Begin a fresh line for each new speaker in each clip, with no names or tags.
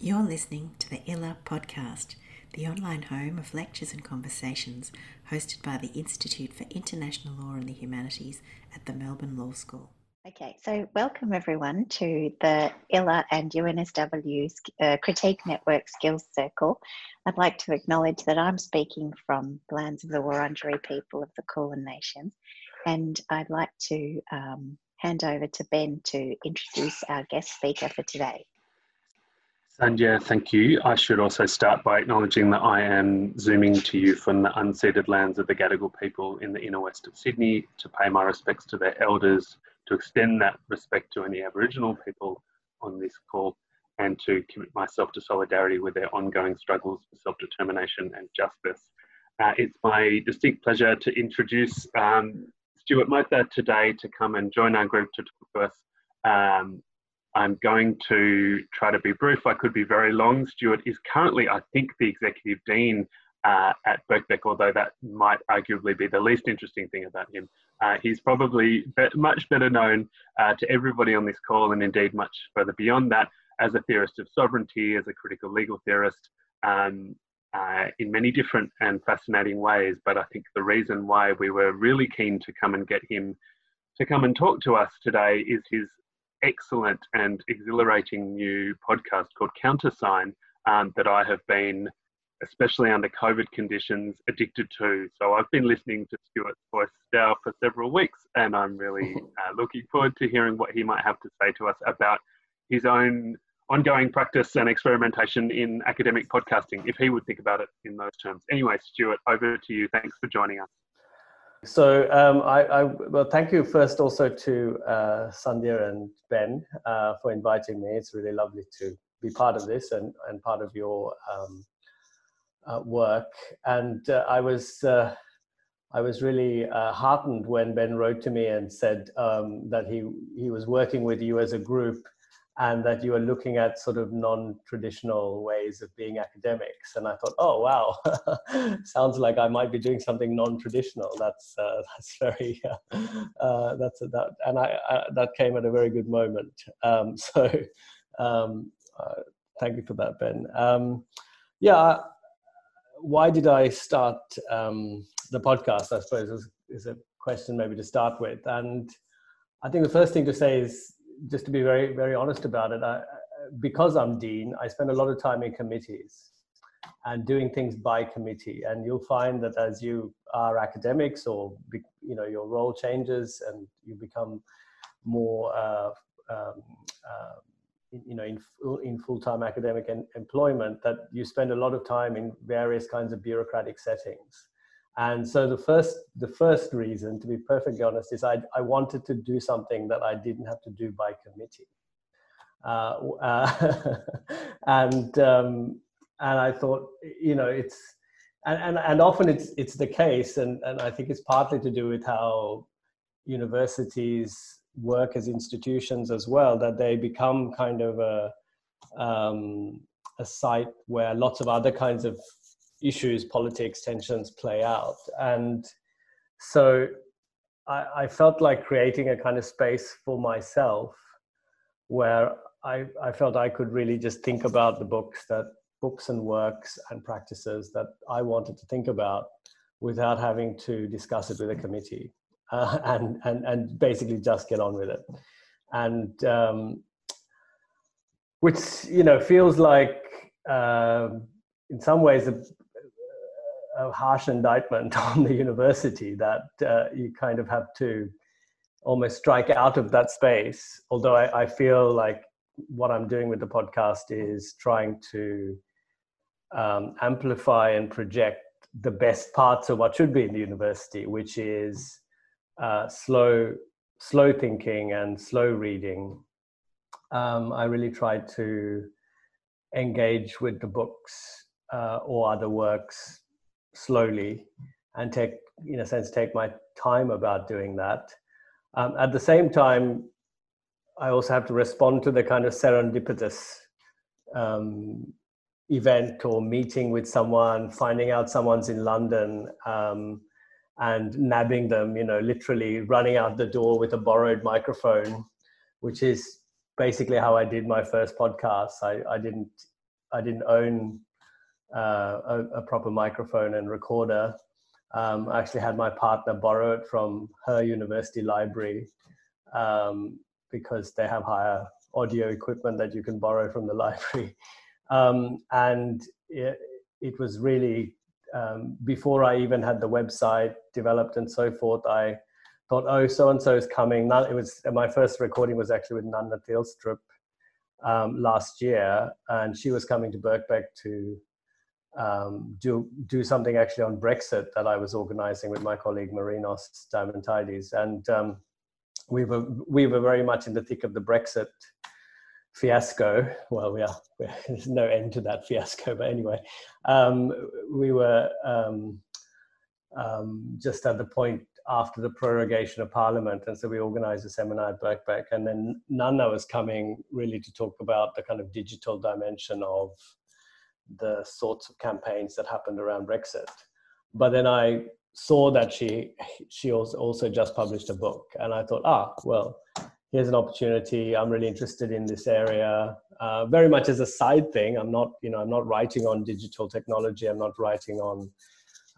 You're listening to the IILAH podcast, the online home of lectures and conversations hosted by the Institute for International Law and the Humanities at the Melbourne Law School.
Okay, so welcome everyone to the IILAH and UNSW uh, Critique Network Skills Circle. I'd like to acknowledge that I'm speaking from the lands of the Wurundjeri people of the Kulin Nation, and I'd like to um, hand over to Ben to introduce our guest speaker for today.
Sandhya, thank you. I should also start by acknowledging that I am zooming to you from the unceded lands of the Gadigal people in the inner west of Sydney to pay my respects to their elders, to extend that respect to any Aboriginal people on this call, and to commit myself to solidarity with their ongoing struggles for self determination and justice. Uh, it's my distinct pleasure to introduce um, Stewart Motha today to come and join our group to talk to us. Um, I'm going to try to be brief. I could be very long. Stewart is currently, I think, the executive dean uh, at Birkbeck, although that might arguably be the least interesting thing about him. Uh, he's probably be- much better known uh, to everybody on this call, and indeed much further beyond that, as a theorist of sovereignty, as a critical legal theorist, um, uh, in many different and fascinating ways. But I think the reason why we were really keen to come and get him to come and talk to us today is his excellent and exhilarating new podcast called Countersign um, that I have been, especially under COVID conditions, addicted to. So I've been listening to Stewart's voice now for several weeks, and I'm really uh, looking forward to hearing what he might have to say to us about his own ongoing practice and experimentation in academic podcasting, if he would think about it in those terms. Anyway, Stuart, over to you. Thanks for joining us.
So um, I, I, well, thank you first also to uh, Sandhya and Ben uh, for inviting me. It's really lovely to be part of this and, and part of your um, uh, work. And uh, I was uh, I was really uh, heartened when Ben wrote to me and said um, that he he was working with you as a group and that you were looking at sort of non-traditional ways of being academics. And i thought oh wow sounds like i might be doing something non-traditional. That's uh, that's very uh, uh, that's that and I, I, that came at a very good moment. Um, so um, uh, thank you for that ben. Um, yeah why did i start um, the podcast i suppose is, is a question maybe to start with. And i think the first thing to say is just to be very very honest about it, I, because I'm dean, I spend a lot of time in committees and doing things by committee. And you'll find that as you are academics, or you know your role changes and you become more uh, um, uh, you know in, in full-time academic employment that you spend a lot of time in various kinds of bureaucratic settings and so the first, the first reason, to be perfectly honest, is I, I wanted to do something that I didn't have to do by committee. Uh, uh, and um, and I thought, you know, it's and, and, and often it's it's the case, and, and I think it's partly to do with how universities work as institutions as well, that they become kind of a um, a site where lots of other kinds of issues, politics, tensions play out. And so I, I, felt like creating a kind of space for myself where I, I felt I could really just think about the books that books and works and practices that I wanted to think about without having to discuss it with a committee uh, and, and, and basically just get on with it. And um, which, you know, feels like uh, in some ways a, a harsh indictment on the university that uh, you kind of have to almost strike out of that space. Although I, I, feel like what I'm doing with the podcast is trying to um, amplify and project the best parts of what should be in the university, which is uh, slow, slow thinking and slow reading. Um, I really try to engage with the books uh, or other works slowly and take, in a sense, take my time about doing that. Um, at the same time, I also have to respond to the kind of serendipitous um, event or meeting with someone, finding out someone's in London, um, and nabbing them, you know, literally running out the door with a borrowed microphone, which is basically how I did my first podcast. I, I didn't I didn't own uh, a, a, proper microphone and recorder. Um, I actually had my partner borrow it from her university library um, because they have higher audio equipment that you can borrow from the library. Um, and it, it, was really um, before I even had the website developed and so forth. I thought, oh, so and so is coming. It was my first recording was actually with Nanna Thylstrup um, last year, and she was coming to Birkbeck to um, do do something actually on Brexit that I was organising with my colleague Marinos Diamantides, and um, we were we were very much in the thick of the Brexit fiasco. Well, we are there's no end to that fiasco, but anyway, um, we were um, um, just at the point after the prorogation of Parliament, and so we organised a seminar at Birkbeck, and then Nanna was coming really to talk about the kind of digital dimension of the sorts of campaigns that happened around Brexit. But then I saw that she she also just published a book, and I thought, ah, well, here's an opportunity. I'm really interested in this area, uh, very much as a side thing. I'm not, you know, I'm not writing on digital technology. I'm not writing on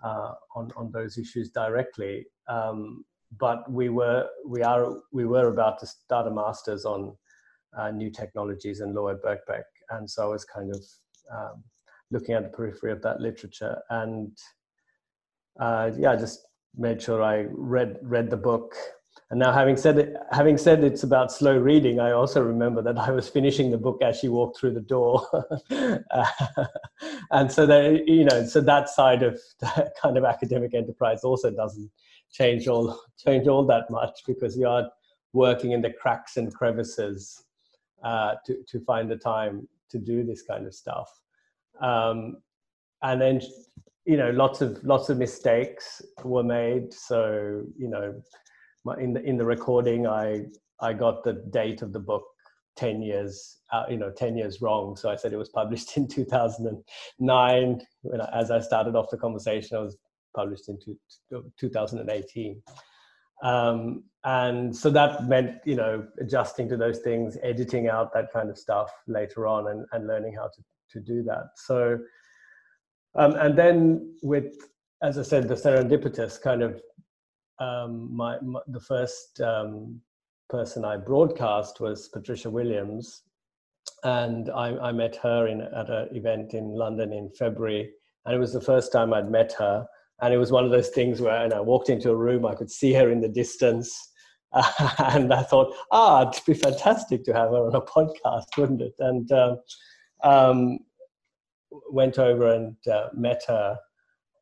uh, on on those issues directly. Um, but we were we are we were about to start a master's on uh, new technologies and law at Birkbeck, and so I was kind of um, looking at the periphery of that literature and uh, yeah, I just made sure I read read the book. And now, having said it, having said it's about slow reading, I also remember that I was finishing the book as she walked through the door, uh, and so that you know, so that side of that kind of academic enterprise also doesn't change all change all that much because you are working in the cracks and crevices uh, to to find the time to do this kind of stuff. Um, and then you know lots of lots of mistakes were made. So you know in the in the recording i i got the date of the book 10 years uh, you know 10 years wrong. So i said it was published in 2009 when I, as i started off the conversation i was published in two, 2018 um, and so that meant you know adjusting to those things editing out that kind of stuff later on and, and learning how to, to do that. So um, and then with, as I said, the serendipitous kind of um, my, my, the first um, person I broadcast was Patricia Williams, and I, I met her in at an event in London in February, and it was the first time I'd met her, and it was one of those things where, and I walked into a room, I could see her in the distance, uh, and I thought, ah, it'd be fantastic to have her on a podcast, wouldn't it? And um, um went over and uh, met her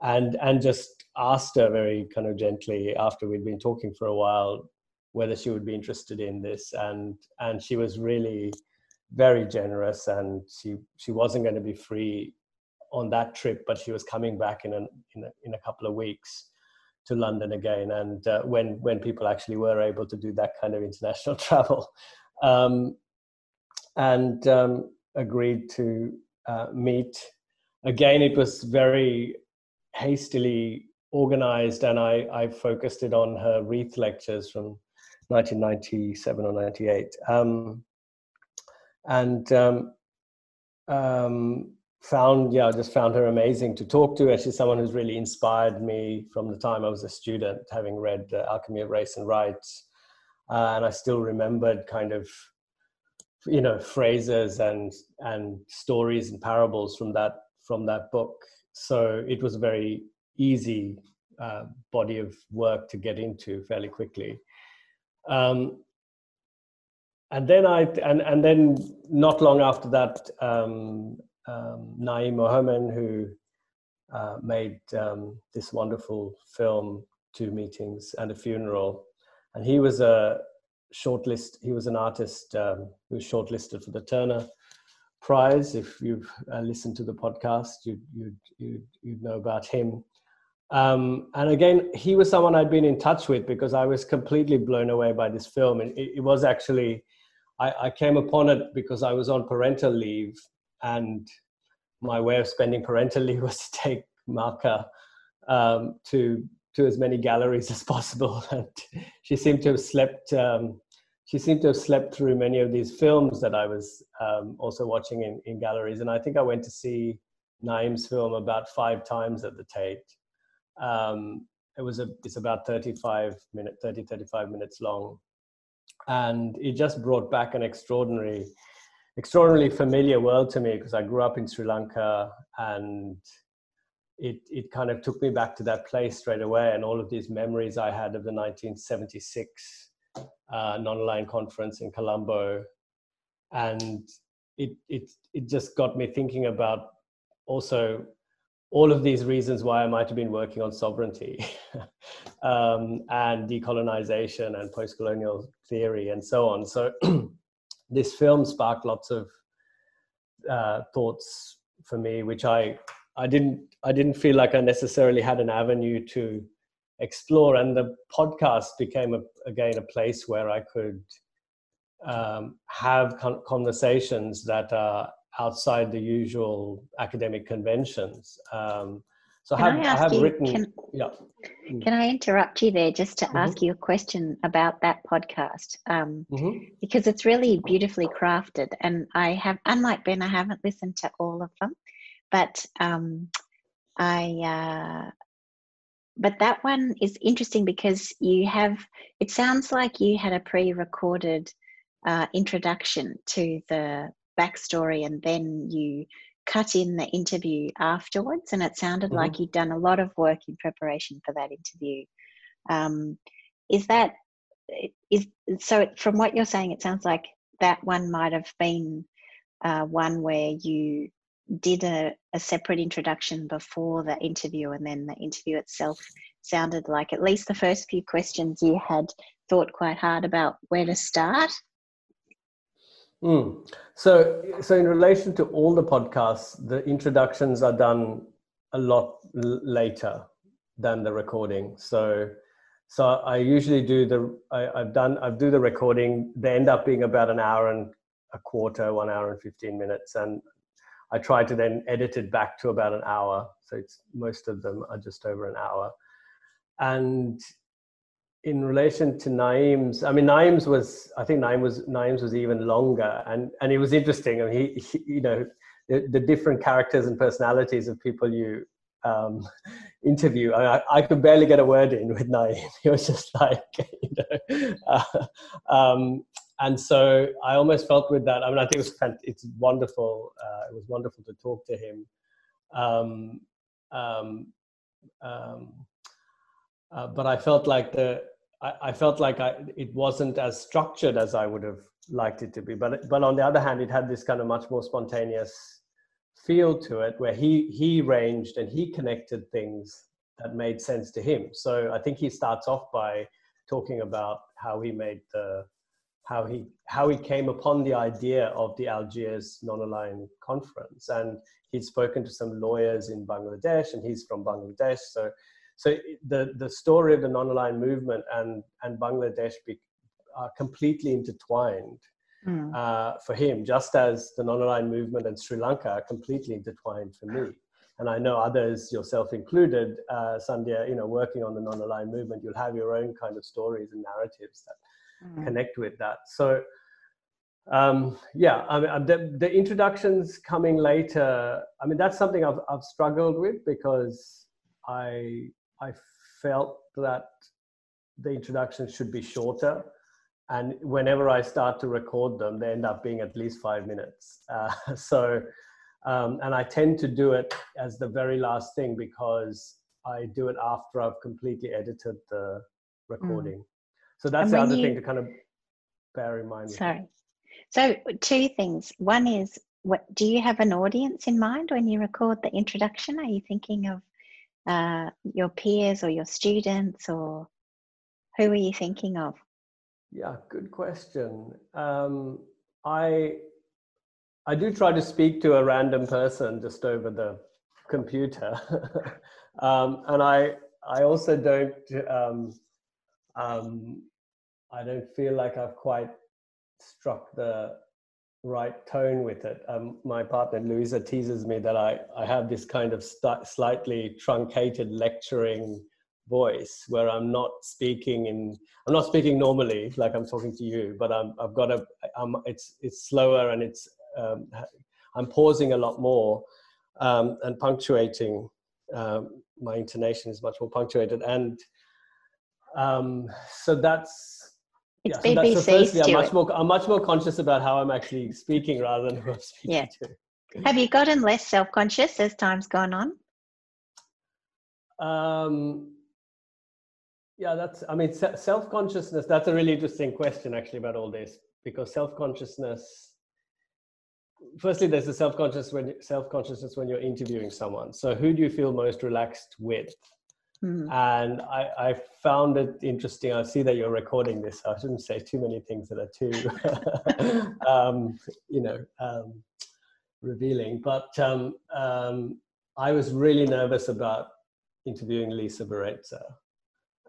and and just asked her very kind of gently after we'd been talking for a while whether she would be interested in this. And and she was really very generous and she she wasn't going to be free on that trip but she was coming back in a, in a, in a couple of weeks to London again. And uh, when when people actually were able to do that kind of international travel. Um, and um, agreed to uh, meet. Again, it was very hastily organized, and I, I focused it on her Reith lectures from 1997 or 98. Um, and um, um, found, yeah, I just found her amazing to talk to. And she's someone who's really inspired me from the time I was a student, having read uh, Alchemy of Race and Rights. Uh, and I still remembered kind of you know phrases and and stories and parables from that from that book. So it was a very easy uh, body of work to get into fairly quickly. Um, and then i and and then not long after that um, um, naeem Mohaiemen who uh, made um, this wonderful film two meetings and a funeral and he was a shortlist. He was an artist um, who was shortlisted for the Turner Prize. If you've uh, listened to the podcast, you'd, you'd, you'd, you'd know about him. Um, and again, he was someone I'd been in touch with because I was completely blown away by this film. And it, it was actually, I, I, came upon it because I was on parental leave, and my way of spending parental leave was to take Marka um, to to as many galleries as possible. And she seemed to have slept. Um, she seemed to have slept through many of these films that I was um, also watching in, in galleries. And I think I went to see Naeem's film about five times at the Tate. Um, it was a, it's about 35 minute, 30, 35 minutes long. And it just brought back an extraordinary, extraordinarily familiar world to me because I grew up in Sri Lanka and it, it kind of took me back to that place straight away and all of these memories I had of the 1976 uh, non-aligned conference in Colombo, and it it it just got me thinking about also all of these reasons why I might have been working on sovereignty um, and decolonization and post-colonial theory and so on. So this film sparked lots of uh, thoughts for me, which I I didn't I didn't feel like I necessarily had an avenue to explore. And the podcast became a, again a place where I could um, have con- conversations that are outside the usual academic conventions. Um, so
can
I have,
I,
I have
you,
written.
Can,
yeah.
can I interrupt you there just to
Mm-hmm.
ask you a question about that podcast? Um,
Mm-hmm.
because it's really beautifully crafted, and I have, unlike Ben, I haven't listened to all of them, but um, I. Uh, but that one is interesting because you have. It sounds like you had a pre-recorded uh, introduction to the backstory, and then you cut in the interview afterwards, and it sounded
Mhm.
like you'd done a lot of work in preparation for that interview. Um, is that is so? From what you're saying, it sounds like that one might have been uh, one where you did a, a separate introduction before the interview, and then the interview itself sounded like at least the first few questions you had thought quite hard about where to start.
Mm. So, so in relation to all the podcasts, the introductions are done a lot l- later than the recording. So, so I usually do the I, I've done I do the recording. They end up being about an hour and a quarter, one hour and fifteen minutes, and I try to then edit it back to about an hour. So it's most of them are just over an hour, and in relation to Naeem's, I mean, Naeem's was, I think Naeem was, Naeem's was even longer. And, and it was interesting. I mean, he, he you know, the, the, different characters and personalities of people you um, interview. I, I, could barely get a word in with Naeem. He was just like, you know, uh, um, and so I almost felt with that. I mean, I think it was, it's wonderful. Uh, it was wonderful to talk to him. Um, um, um uh, but I felt like the I, I, felt like I, it wasn't as structured as I would have liked it to be. But but on the other hand, it had this kind of much more spontaneous feel to it, where he he ranged and he connected things that made sense to him. So I think he starts off by talking about how he made the how he how he came upon the idea of the Algiers non-aligned conference, and he'd spoken to some lawyers in Bangladesh, and he's from Bangladesh, so so the, the story of the non-aligned movement and, and Bangladesh be, are completely intertwined mm. uh, for him, just as the non-aligned movement and Sri Lanka are completely intertwined for me. And I know others, yourself included, uh, Sandhya, you know, working on the non-aligned movement, you'll have your own kind of stories and narratives that mm. connect with that. So um, yeah, I mean, the, the introductions coming later, I mean, that's something I've, I've struggled with because I I felt that the introductions should be shorter. And whenever I start to record them, they end up being at least five minutes. Uh, so, um, and I tend to do it as the very last thing because I do it after I've completely edited the recording. Mm. So that's the other you, thing to kind of bear in mind.
Sorry. So, two things. One is, what do you have an audience in mind when you record the introduction? Are you thinking of uh, your peers or your students or who are you thinking of?
Yeah, good question. Um, I I do try to speak to a random person just over the computer, um, and I I also don't um, um, I don't feel like I've quite struck the right tone with it. Um, my partner Louisa teases me that I, I have this kind of st- slightly truncated lecturing voice where I'm not speaking in I'm not speaking normally like I'm talking to you, but I'm I've got a I'm, it's it's slower and it's um, I'm pausing a lot more um, and punctuating. Um, my intonation is much more punctuated, and um, so that's
It's
yeah, so that's, so
BBC
firstly, I'm much more I'm much more conscious about how I'm actually speaking rather than who I'm speaking
Yeah.
to.
Have you gotten less self conscious as time's gone on?
Um, yeah, that's, I mean, self consciousness, that's a really interesting question actually about all this because self consciousness, firstly, there's the self conscious when self consciousness when you're interviewing someone. So, who do you feel most relaxed with?
Hmm.
And I, I found it interesting. I see that you're recording this. So I shouldn't say too many things that are too, um, you know, um, revealing. But um, um, I was really nervous about interviewing Lisa Baraitser.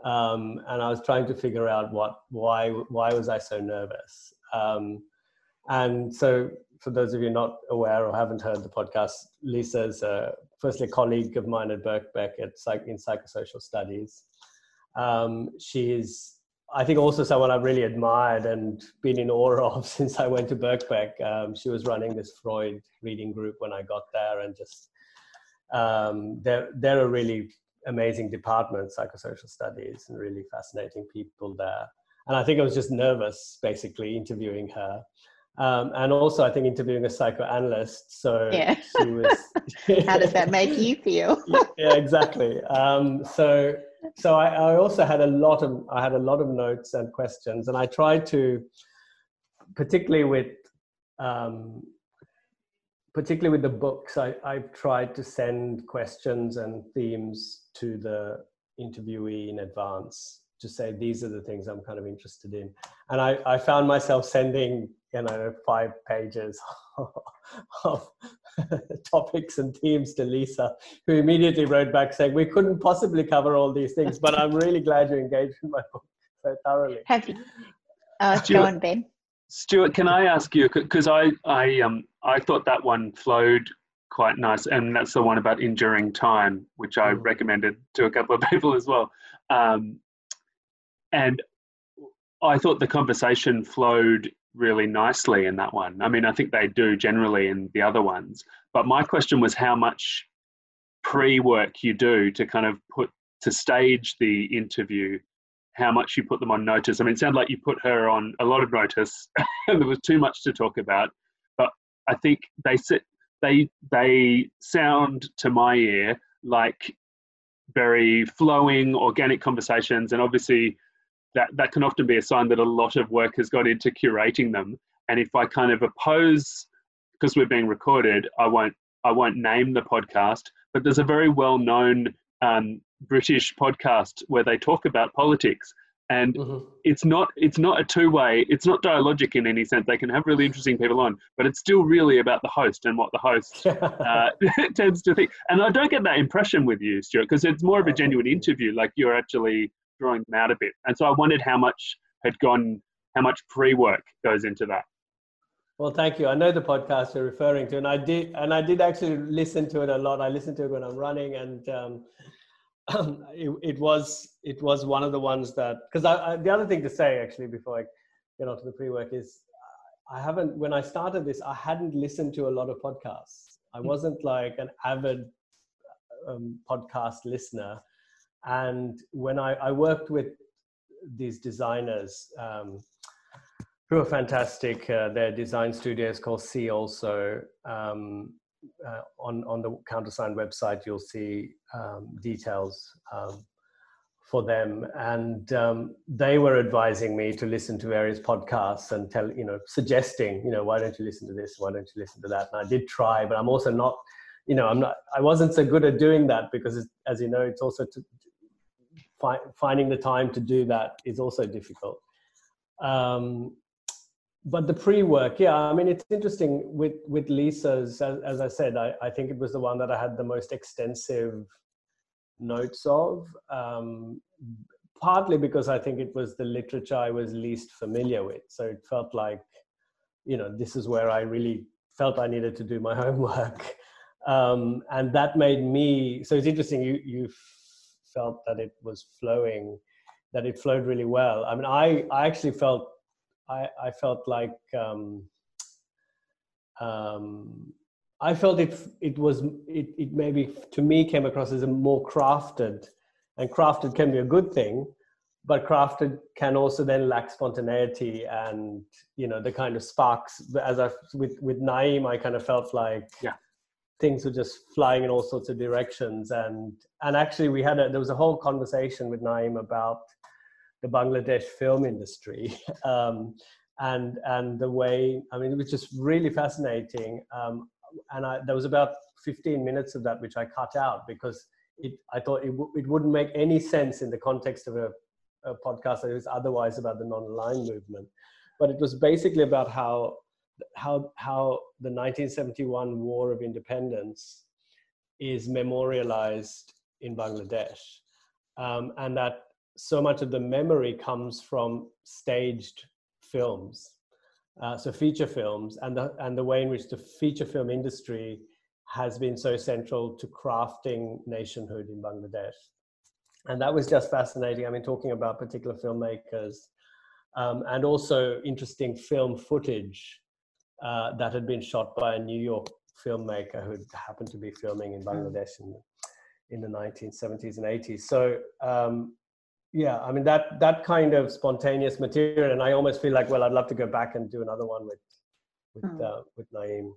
Um, and I was trying to figure out what, why, why was I so nervous? Um, and so, for those of you not aware or haven't heard the podcast, Lisa's uh, firstly a colleague of mine at Birkbeck at psych- in psychosocial studies. Um, she's, I think, also someone I've really admired and been in awe of since I went to Birkbeck. Um, she was running this Freud reading group when I got there, and just um, they're they're a really amazing department, psychosocial studies, and really fascinating people there. And I think I was just nervous, basically, interviewing her. Um, and also, I think interviewing a psychoanalyst. So
Yeah.
she was.
How does that make you feel?
yeah, exactly. Um, so, so I, I also had a lot of I had a lot of notes and questions, and I tried to, particularly with, um, particularly with the books, I I've tried to send questions and themes to the interviewee in advance to say these are the things I'm kind of interested in, and I I found myself sending you know five pages of topics and themes to Lisa, who immediately wrote back saying, We couldn't possibly cover all these things, but I'm really glad you engaged in my book so thoroughly.
Have you? Uh, go
Stewart.
on, Ben.
Stewart, can I ask you because I I um I thought that one flowed quite nice, and that's the one about enduring time, which I
Mm.
recommended to a couple of people as well. Um, and I thought the conversation flowed really nicely in that one. I mean, I think they do generally in the other ones. But my question was how much pre-work you do to kind of put to stage the interview how much you put them on notice. I mean, it sounded like you put her on a lot of notice, and there was too much to talk about. But I think they sit, they they sound to my ear like very flowing, organic conversations, and obviously that that can often be a sign that a lot of work has gone into curating them. And if I kind of oppose, because we're being recorded, I won't I won't name the podcast, but there's a very well known um, British podcast where they talk about politics, and
Mhm.
it's not it's not a two way. It's not dialogic in any sense. They can have really interesting people on, but it's still really about the host and what the host uh, tends to think. And I don't get that impression with you, Stewart, because it's more of a genuine interview. Like you're actually drawing them out a bit. And so I wondered how much had gone, how much pre work goes into that.
Well, thank you. I know the podcast you're referring to, and I did, and I did actually listen to it a lot. I listen to it when I'm running, and um, it, it was it was one of the ones that because I, I, the other thing to say actually before I get onto the pre-work is I haven't when I started this I hadn't listened to a lot of podcasts. I wasn't like an avid um, podcast listener, and when I, I worked with these designers. Um, who are fantastic. Uh, their design studio is called C. Also, um, uh, on on the countersign website, you'll see um, details um, for them, and um, they were advising me to listen to various podcasts and tell you know suggesting you know why don't you listen to this, why don't you listen to that, and I did try, but I'm also not. You know, I'm not. I wasn't so good at doing that because, as you know, it's also to, fi- finding the time to do that is also difficult. Um, but the pre-work yeah i mean it's interesting with with lisa's as, as i said I, I think it was the one that i had the most extensive notes of um, partly because i think it was the literature i was least familiar with so it felt like you know this is where i really felt i needed to do my homework um, and that made me so it's interesting you you felt that it was flowing, that it flowed really well. I mean, I, I actually felt, I, I felt like, um, um, I felt it, it was, it, it maybe to me came across as a more crafted, and crafted can be a good thing, but crafted can also then lack spontaneity and you know the kind of sparks as i with with naeem i kind of felt like
yeah
things were just flying in all sorts of directions. And and actually we had a there was a whole conversation with naeem about the bangladesh film industry um, and and the way i mean it was just really fascinating. Um, and I, there was about 15 minutes of that which i cut out because it, I thought it, w- it wouldn't make any sense in the context of a a podcast that was otherwise about the non-aligned movement, but it was basically about how how how the 1971 War of Independence is memorialized in Bangladesh, um, and that so much of the memory comes from staged films, uh, so feature films, and the and the way in which the feature film industry has been so central to crafting nationhood in Bangladesh and that was just fascinating. I mean, talking about particular filmmakers um, and also interesting film footage uh, that had been shot by a New York filmmaker who happened to be filming in. Bangladesh in, in the 1970s and 80s. So, um, yeah, I mean that that kind of spontaneous material, and I almost feel like, well, I'd love to go back and do another one with with mm. uh, with Naeem.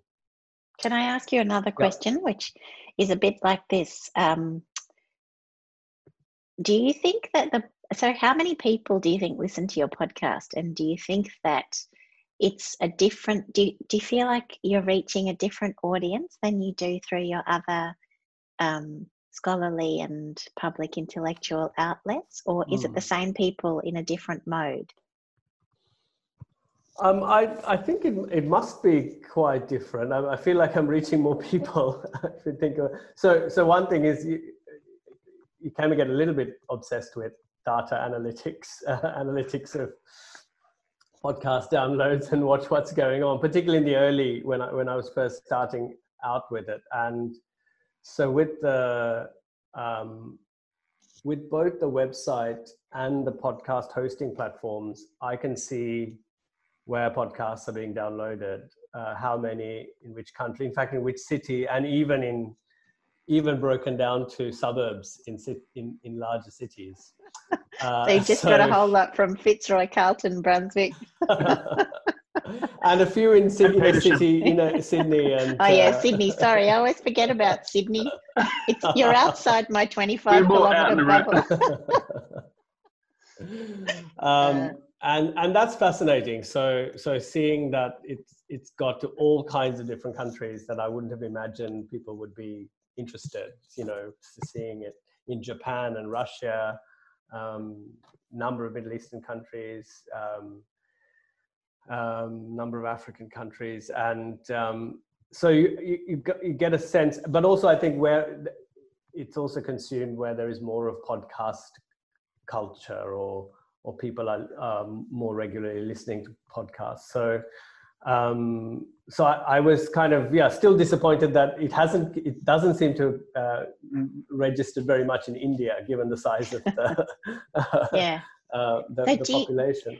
Can I ask you another question, yeah. which is a bit like this? Um, do you think that the so how many people do you think listen to your podcast and do you think that it's a different do, do you feel like you're reaching a different audience than you do through your other um, scholarly and public intellectual outlets or is mm. it the hmm. same people in a different mode
um, I, I think it, it must be quite different. I, I feel like I'm reaching more people. I think of, so. So one thing is you, you kind of get a little bit obsessed with data analytics, uh, analytics of podcast downloads and watch what's going on, particularly in the early when I when I was first starting out with it. And so with the um, with both the website and the podcast hosting platforms, I can see where podcasts are being downloaded, uh, how many in which country, in fact, in which city, and even in even broken down to suburbs in in, in larger cities.
Uh, so you just so, got a whole lot from Fitzroy, Carlton, Brunswick.
and a few in Sydney, city, you know, Sydney and.
Oh yeah, uh, Sydney. Sorry, I always forget about Sydney. It's, you're outside my 25 kilometre bubble.
um, and and that's fascinating. So so seeing that it's it's got to all kinds of different countries that I wouldn't have imagined people would be interested, you know, seeing it in Japan and Russia, um, number of Middle Eastern countries, um, um, number of African countries, and um, so you, you, you, you get a sense. But also, I think where it's also consumed where there is more of podcast culture or or people are um, more regularly listening to podcasts. So um, so I, I, was kind of yeah still disappointed that it hasn't it doesn't seem to uh, register very much in India given the size of the
yeah
uh, the, the do population.
You,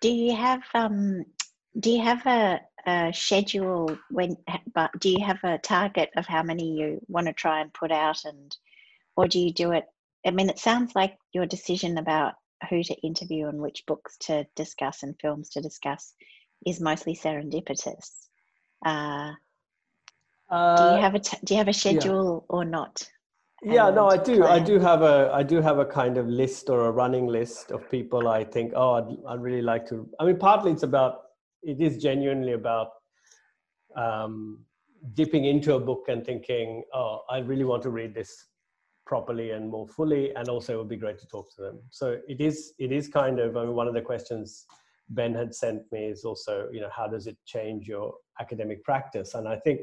do you have um, do you have a, a schedule when but do you have a target of how many you want to try and put out and or do you do it I mean it sounds like your decision about who to interview and which books to discuss and films to discuss is mostly serendipitous. Uh, uh, do you uh, have a t- do you have a schedule yeah. or not?
Yeah, no, I do. Plan? I do have a I do have a kind of list or a running list of people I think. Oh, I'd, I'd really like to. I mean, partly it's about it is genuinely about um, dipping into a book and thinking, oh, I really want to read this properly and more fully, and also it would be great to talk to them. So it is it is kind of I mean, one of the questions Ben had sent me is also, you know, how does it change your academic practice? And I think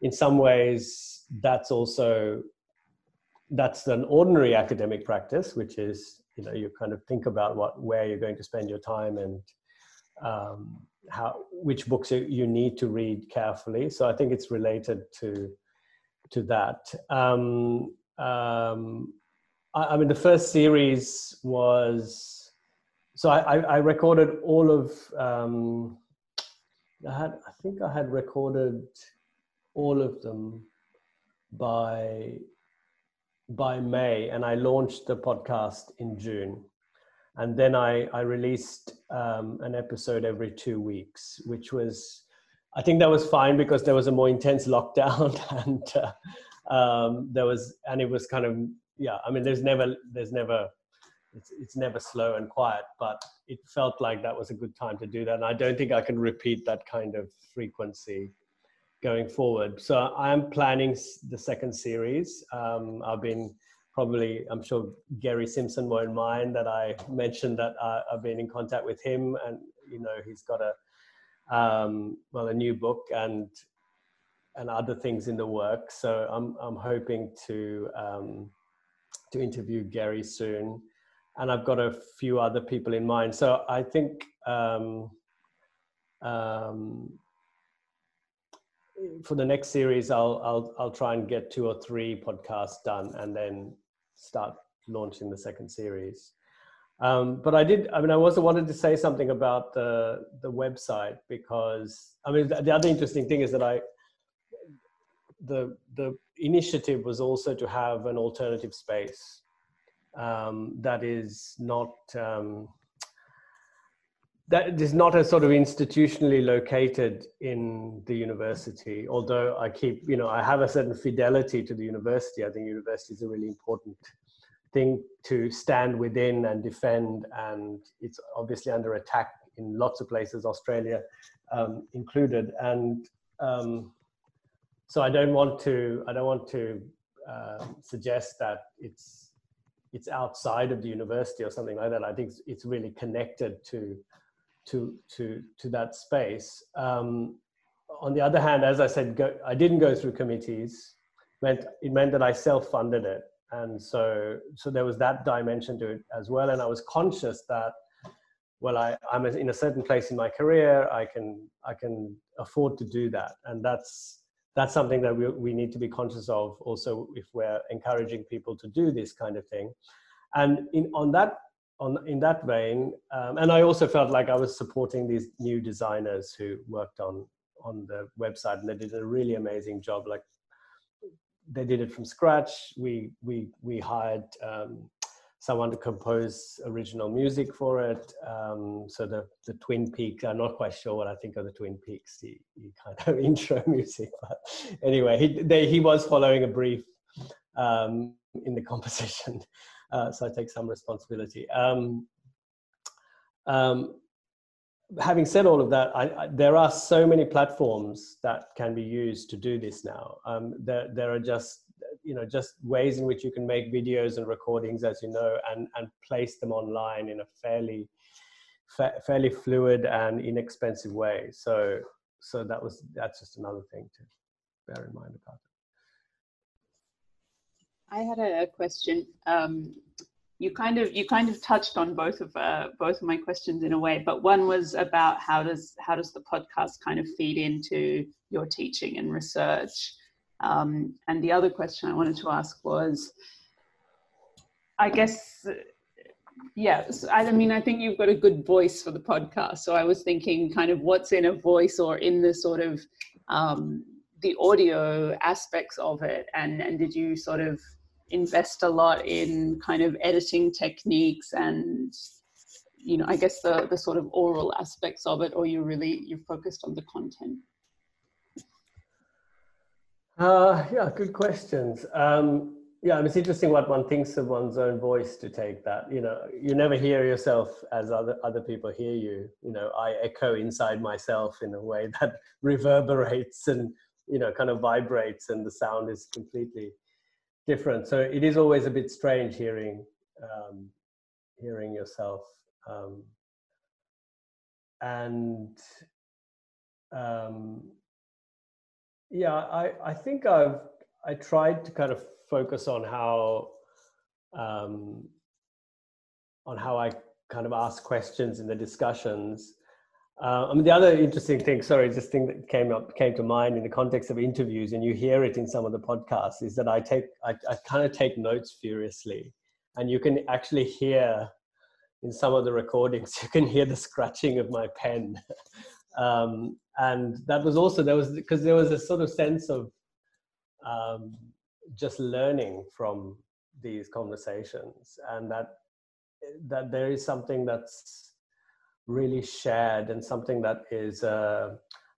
in some ways that's also that's an ordinary academic practice, which is, you know, you kind of think about what where you're going to spend your time and um, how which books you need to read carefully. So I think it's related to to that. Um, um, I, I mean, the first series was so I, I, recorded all of. Um, I had, I think I had recorded all of them by by May, and I launched the podcast in June. And then I, I released um, an episode every two weeks, which was, I think that was fine because there was a more intense lockdown, and uh, um, there was, and it was kind of, yeah. I mean, there's never, there's never, it's it's never slow and quiet, but it felt like that was a good time to do that. And I don't think I can repeat that kind of frequency going forward. So I am planning the second series. Um, I've been probably, I'm sure Gary Simpson won't mind that I mentioned that I, have been in contact with him, and you know he's got a um, well a new book and and other things in the work. So I'm I'm hoping to um, to interview Gary soon, and I've got a few other people in mind. So I think. Um, um, for the next series, I'll I'll I'll try and get two or three podcasts done, and then start launching the second series. Um, but I did. I mean, I also wanted to say something about the the website because I mean, the, the other interesting thing is that I the the initiative was also to have an alternative space um, that is not um, that is not a sort of institutionally located in the university. Although i keep you know i have a certain fidelity to the university. I think university is a really important thing to stand within and defend and it's obviously under attack in lots of places australia um, included. And um, so i don't want to i don't want to uh, suggest that it's it's outside of the university or something like that i think it's really connected to to to to that space. Um, on the other hand, as I said, go, I didn't go through committees. It meant it meant that I self-funded it, and so so there was that dimension to it as well. And I was conscious that well, I, I'm in a certain place in my career. I can I can afford to do that, and that's that's something that we, we need to be conscious of also if we're encouraging people to do this kind of thing and in on that on in that vein, um, and I also felt like I was supporting these new designers who worked on on the website, and they did a really amazing job. Like they did it from scratch. We we we hired um, someone to compose original music for it. Um, so the the Twin Peaks. I'm not quite sure what I think of the Twin Peaks. The, the kind of intro music, but anyway, he they, he was following a brief um, in the composition. Uh, so I take some responsibility. Um, um, having said all of that, I, I, there are so many platforms that can be used to do this now. Um, there, there are just you know just ways in which you can make videos and recordings, as you know, and and place them online in a fairly fa fairly fluid and inexpensive way. So so that was that's just another thing to bear in mind about it.
I had a question. Um, you kind of you kind of touched on both of uh, both of my questions in a way, but one was about how does how does the podcast kind of feed into your teaching and research, um, and the other question I wanted to ask was, I guess, yes, I mean I think you've got a good voice for the podcast, so I was thinking kind of what's in a voice or in the sort of um, the audio aspects of it, and and did you sort of invest a lot in kind of editing techniques and you know i guess the the sort of oral aspects of it or you really you're focused on the content
uh, yeah good questions um, yeah it's interesting what one thinks of one's own voice to take that you know you never hear yourself as other other people hear you you know i echo inside myself in a way that reverberates and you know kind of vibrates and the sound is completely different. So it is always a bit strange hearing um, hearing yourself. Um, and um, yeah, I, I think I've I tried to kind of focus on how um, on how I kind of ask questions in the discussions. Uh, I mean, the other interesting thing, sorry, just thing that came up came to mind in the context of interviews, and you hear it in some of the podcasts, is that I take I, I kind of take notes furiously, and you can actually hear in some of the recordings you can hear the scratching of my pen um, and that was also there was because there was a sort of sense of um, just learning from these conversations and that that there is something that's really shared and something that is uh,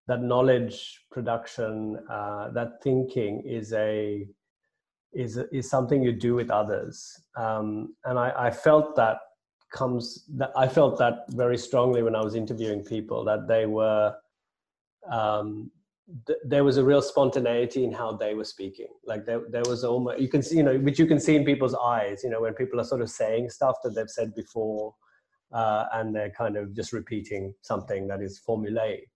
that knowledge production uh, that thinking is a is is something you do with others. Um, and I, I felt that comes that I felt that very strongly when I was interviewing people that they were um, th- there was a real spontaneity in how they were speaking. Like there, there was almost you can see, you know, which you can see in people's eyes. You know, when people are sort of saying stuff that they've said before, uh, and they're kind of just repeating something that is formulaic.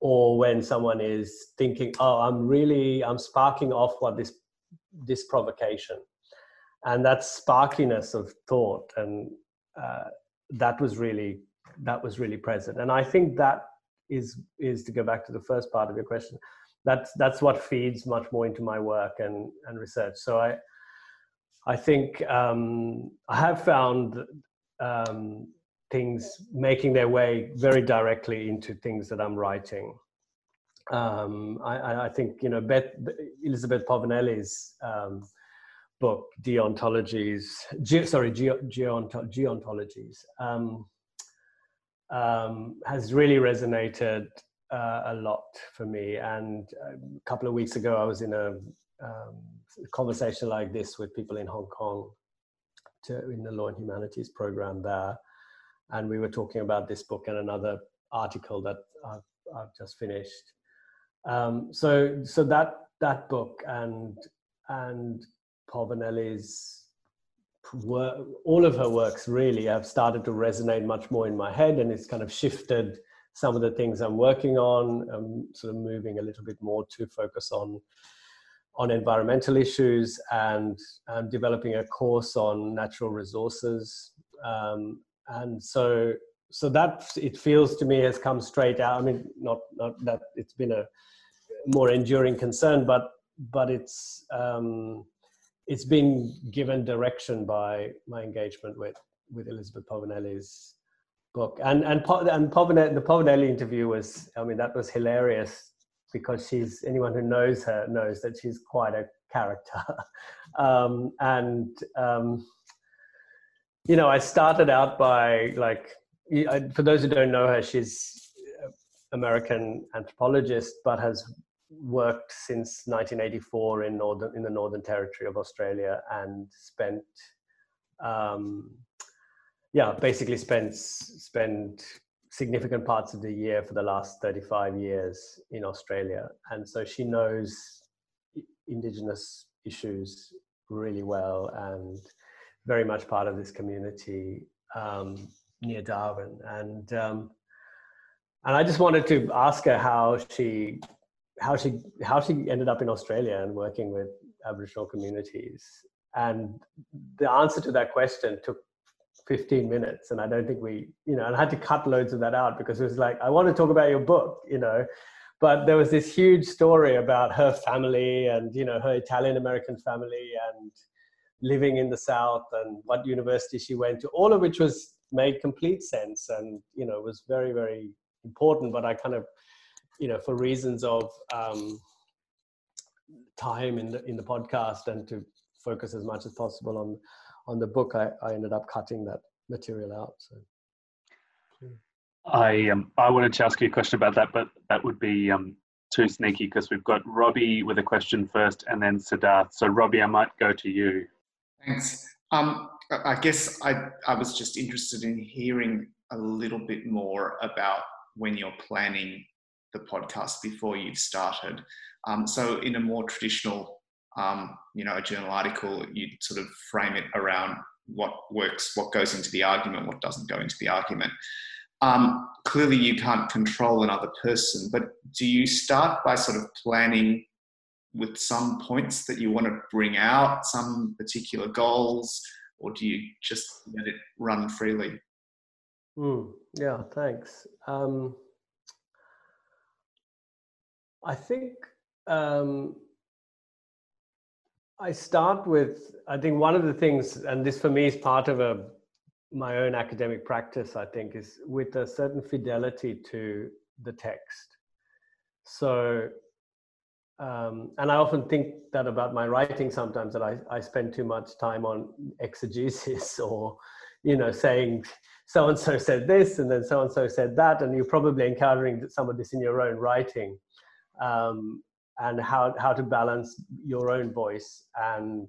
Or when someone is thinking, "Oh, I'm really, I'm sparking off what this this provocation," and that sparkiness of thought and uh, that was really that was really present. And i think that is is to go back to the first part of your question that's that's what feeds much more into my work and and research. So i i think um, i have found um, things making their way very directly into things that i'm writing. Um, I, I, think you know Beth, Elizabeth Povinelli's um, book, Deontologies, ge- sorry, ge- geont- geontologies, um, um, has really resonated uh, a lot for me. And a couple of weeks ago, I was in a um, conversation like this with people in Hong Kong to, in the Law and Humanities program there. And we were talking about this book and another article that I've, I've just finished. Um, so, so that that book and and Povinelli's work, all of her works really have started to resonate much more in my head, and it's kind of shifted some of the things I'm working on. I'm sort of moving a little bit more to focus on on environmental issues and um, developing a course on natural resources. Um, and so, so that it feels to me has come straight out. I mean, not not that it's been a more enduring concern, but but it's um, it's been given direction by my engagement with with Elizabeth Povinelli's book. And and and Povinelli, the Povinelli interview was I mean that was hilarious because she's anyone who knows her knows that she's quite a character. Um, and um, you know I started out by like for those who don't know her she's American anthropologist but has worked since 1984 in northern in the Northern Territory of Australia and spent um, yeah basically spent spent significant parts of the year for the last 35 years in Australia. And so she knows indigenous issues really well and very much part of this community um, near Darwin. And um, and I just wanted to ask her how she how she how she ended up in Australia and working with Aboriginal communities. And the answer to that question took 15 minutes, and I don't think we, you know, and I had to cut loads of that out because it was like I want to talk about your book, you know, but there was this huge story about her family and you know her Italian American family and living in the South and what university she went to, all of which was made complete sense and you know was very very important. But I kind of you know, for reasons of um, time in the in the podcast and to focus as much as possible on on the book, I, I ended up cutting that material out. So.
I um, I wanted to ask you a question about that, but that would be um, too sneaky because we've got Robbie with a question first, and then Siddharth. So Robbie, I might go to you.
Thanks. Um, I guess I I was just interested in hearing a little bit more about when you're planning the podcast before you've started. Um, so in a more traditional, um, you know, a journal article, you sort of frame it around what works, what goes into the argument, what doesn't go into the argument. Um, clearly, you can't control another person, but do you start by sort of planning with some points that you want to bring out, some particular goals, or do you just let it run freely?
Mm, yeah, thanks. Um, I think um, I start with, I think one of the things, and this for me is part of a my own academic practice, I think, is with a certain fidelity to the text. So, um, and I often think that about my writing sometimes that I, I spend too much time on exegesis or, you know, saying so and so said this and then so and so said that, and you're probably encountering some of this in your own writing. Um, and how, how to balance your own voice and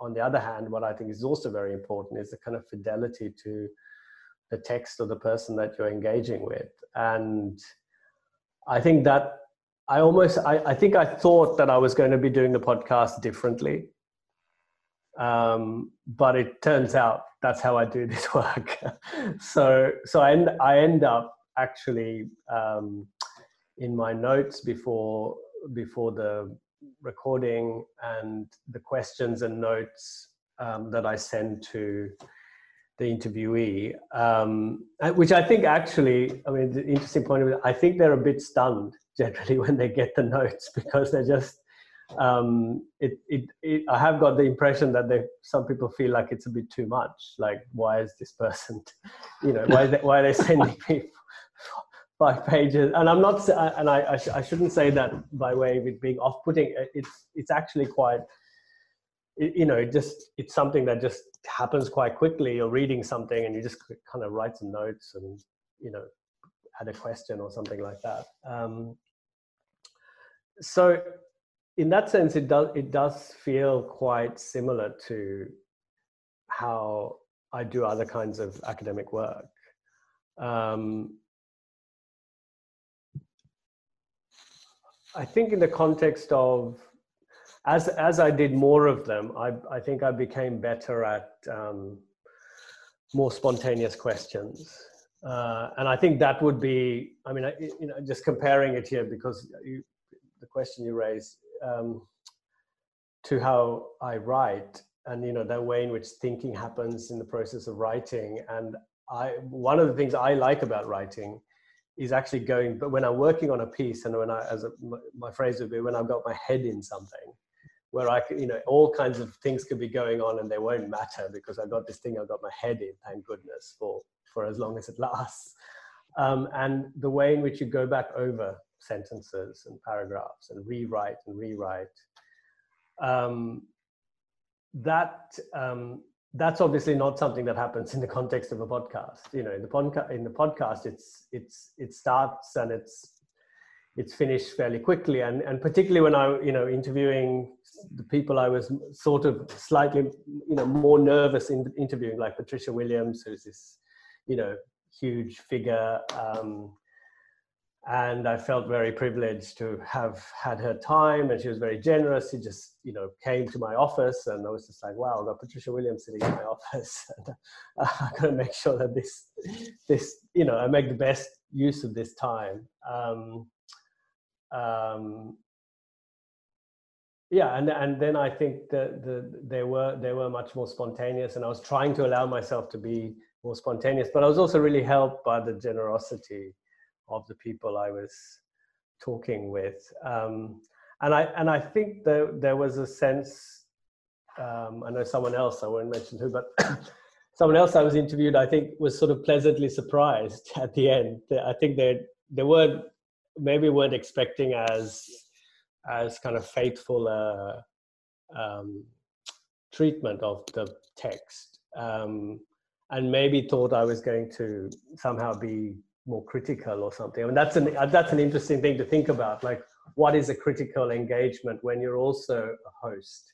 on the other hand what i think is also very important is the kind of fidelity to the text or the person that you're engaging with. And i think that i almost i, I think i thought that i was going to be doing the podcast differently. Um, but it turns out that's how i do this work. So so i end, I end up actually um, in my notes before before the recording and the questions and notes um, that I send to the interviewee, um, which I think actually, I mean, the interesting point of it, I think they're a bit stunned generally when they get the notes because they're just, um, it, it, it, I have got the impression that they, some people feel like it's a bit too much. Like, why is this person, you know, why, they, why are they sending me five pages. And i'm not and i I, sh- I, shouldn't say that by way of it being off-putting. It's it's actually quite you know just it's something that just happens quite quickly. You're reading something and you just kind of write some notes and you know add a question or something like that. Um, so in that sense it does it does feel quite similar to how i do other kinds of academic work. Um, I think in the context of as as I did more of them, I I think I became better at um, more spontaneous questions, uh, and I think that would be. I mean, I, you know, just comparing it here because you, the question you raise um, to how I write, and you know, the way in which thinking happens in the process of writing, and I one of the things I like about writing is actually going but when i'm working on a piece and when i as a, my phrase would be when i've got my head in something where i you know all kinds of things could be going on and they won't matter because i've got this thing i've got my head in thank goodness for for as long as it lasts. Um, and the way in which you go back over sentences and paragraphs and rewrite and rewrite um, that um, that's obviously not something that happens in the context of a podcast you know in the podcast in the podcast it's it's it starts and it's it's finished fairly quickly and and particularly when i you know interviewing the people i was sort of slightly you know more nervous in interviewing like patricia williams who's this you know huge figure um, and I felt very privileged to have had her time, and she was very generous. She just, you know, came to my office, and I was just like, "Wow, I've got Patricia Williams sitting in my office, and uh, I got to make sure that this, this, you know, I make the best use of this time." Um, um, yeah, and and then I think that the they were they were much more spontaneous, and I was trying to allow myself to be more spontaneous, but I was also really helped by the generosity of the people I was talking with. Um, and I and I think there there was a sense. Um, I know someone else I won't mention who, but someone else I was interviewed I think was sort of pleasantly surprised at the end. I think they they weren't maybe weren't expecting as as kind of faithful uh, um, treatment of the text, um, and maybe thought I was going to somehow be more critical or something. I mean, that's an that's an interesting thing to think about. Like, what is a critical engagement when you're also a host,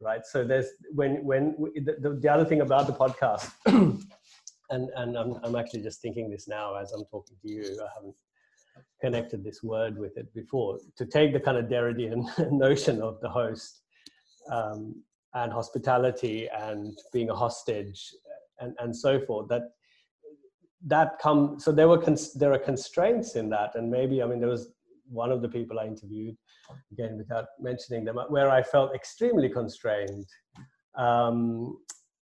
right? So there's when when the, the other thing about the podcast, and and I'm I'm actually just thinking this now as I'm talking to you. I haven't connected this word with it before. To take the kind of Derridian notion of the host. Um, and hospitality and being a hostage and, and so forth that that come so there were cons- there are constraints in that and maybe i mean there was one of the people i interviewed again without mentioning them where i felt extremely constrained um,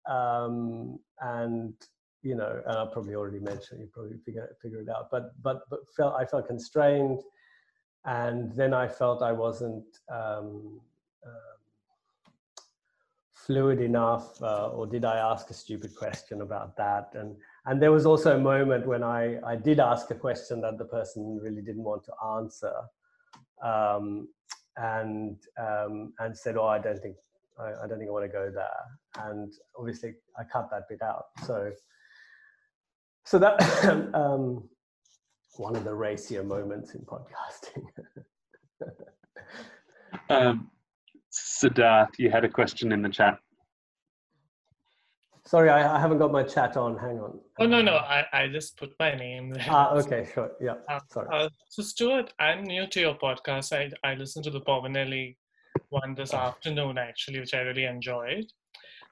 um, and you know and i probably already mentioned you probably figure, figure it out but but but felt i felt constrained and then i felt i wasn't um, uh, fluid enough uh, or did i ask a stupid question about that? And and there was also a moment when i i did ask a question that the person really didn't want to answer um, and um, and said oh i don't think I, I don't think i want to go there. And obviously i cut that bit out. So so that um, one of the racier moments in podcasting.
Um, Siddharth, you had a question in the chat.
Sorry, I, I, haven't got my chat on. Hang on.
Oh no, no, I, I just put my name there.
Ah, okay, sure. Yeah,
uh,
sorry.
Uh, so Stewart, I'm new to your podcast. I I listened to the Povinelli one this afternoon actually, which I really enjoyed.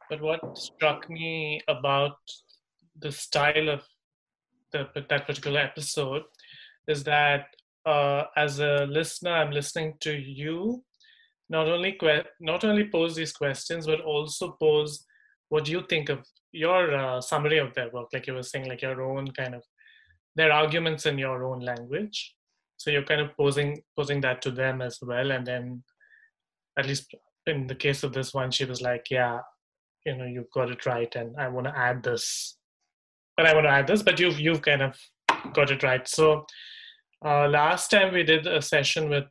But what struck me about the style of the, that particular episode is that uh, as a listener, I'm listening to you not only que- not only pose these questions, but also pose what do you think of your uh, summary of their work, like you were saying, like your own kind of their arguments in your own language. So you're kind of posing posing that to them as well, and then at least in the case of this one, she was like, "Yeah, you know, you've got it right, and I want to add this, but I want to add this, but you've you've kind of got it right." So uh, last time we did a session with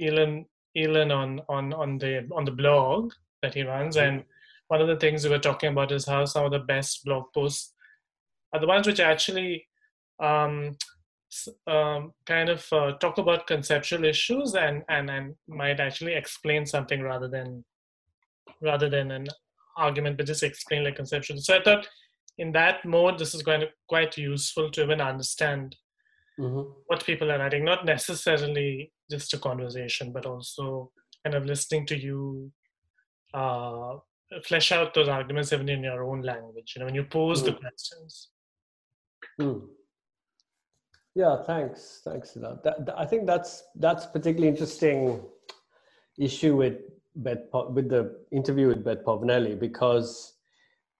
Elon Elon on on on the on the blog that he runs, mm-hmm. and one of the things we were talking about is how some of the best blog posts are the ones which actually um, um, kind of uh, talk about conceptual issues and, and and might actually explain something rather than rather than an argument, but just explain like conceptual. So I thought in that mode, this is going to quite useful to even understand mm-hmm. what people are writing, not necessarily just a conversation, but also kind of listening to you uh, flesh out those arguments even in your own language, you know, when you pose mm. the questions.
Mm. Yeah, thanks. Thanks, that, that, I think that's that's particularly interesting issue with Bet, with the interview with Beth Povinelli because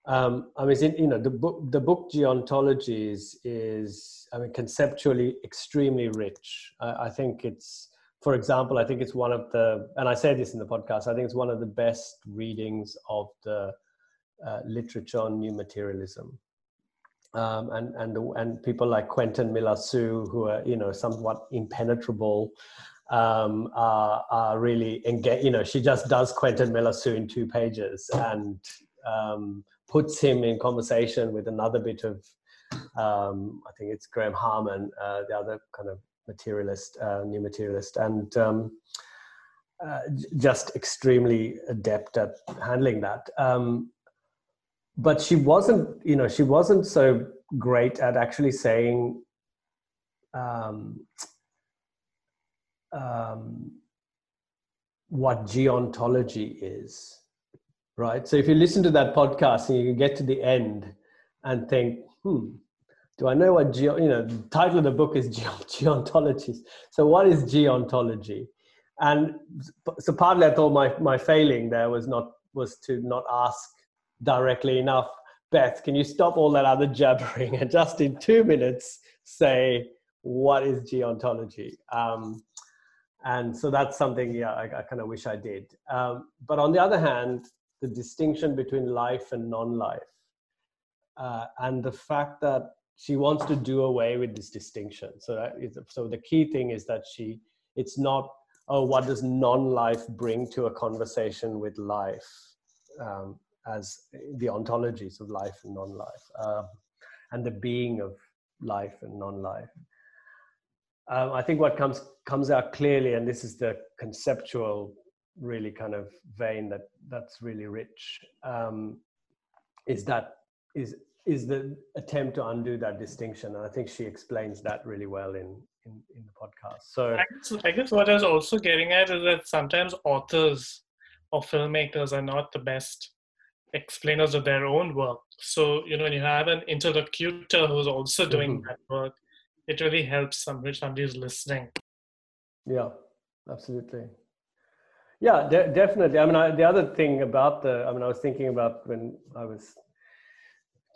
um, I mean, you know, the book, the book Geontologies is, I mean, conceptually extremely rich. I, I, think it's, for example, I think it's one of the, and I say this in the podcast, I think it's one of the best readings of the uh, literature on new materialism. Um, and and and people like Quentin Meillassoux, who are you know somewhat impenetrable, um, are, are really engaged. You know, she just does Quentin Meillassoux in two pages, and um, puts him in conversation with another bit of, um, I think it's Graham Harman, uh, the other kind of materialist, uh, new materialist, and um, uh, just extremely adept at handling that. Um, but she wasn't, you know, she wasn't so great at actually saying. Um, um, what geontology is right? So if you listen to that podcast and you get to the end and think, hmm, do I know what geo, you know, the title of the book is geontologies. So what is geontology? And so partly I thought my, my failing there was not, was to not ask directly enough, Beth, can you stop all that other jabbering and just in two minutes say, what is geontology? Um, and so that's something, yeah, I, I kind of wish I did. Um, but on the other hand, the distinction between life and non-life uh, and the fact that she wants to do away with this distinction. So that is, so the key thing is that she it's not oh what does non-life bring to a conversation with life um, as the ontologies of life and non-life uh, and the being of life and non-life. Um, i think what comes comes out clearly and this is the conceptual really kind of vein that that's really rich um, is that is is the attempt to undo that distinction and i think she explains that really well in in, in the podcast so
I guess, I guess what i was also getting at is that sometimes authors or filmmakers are not the best explainers of their own work so you know when you have an interlocutor who's also doing mm-hmm. that work it really helps somebody somebody who's listening
yeah absolutely yeah, de- definitely. I mean, I, the other thing about the, I mean, I was thinking about when I was,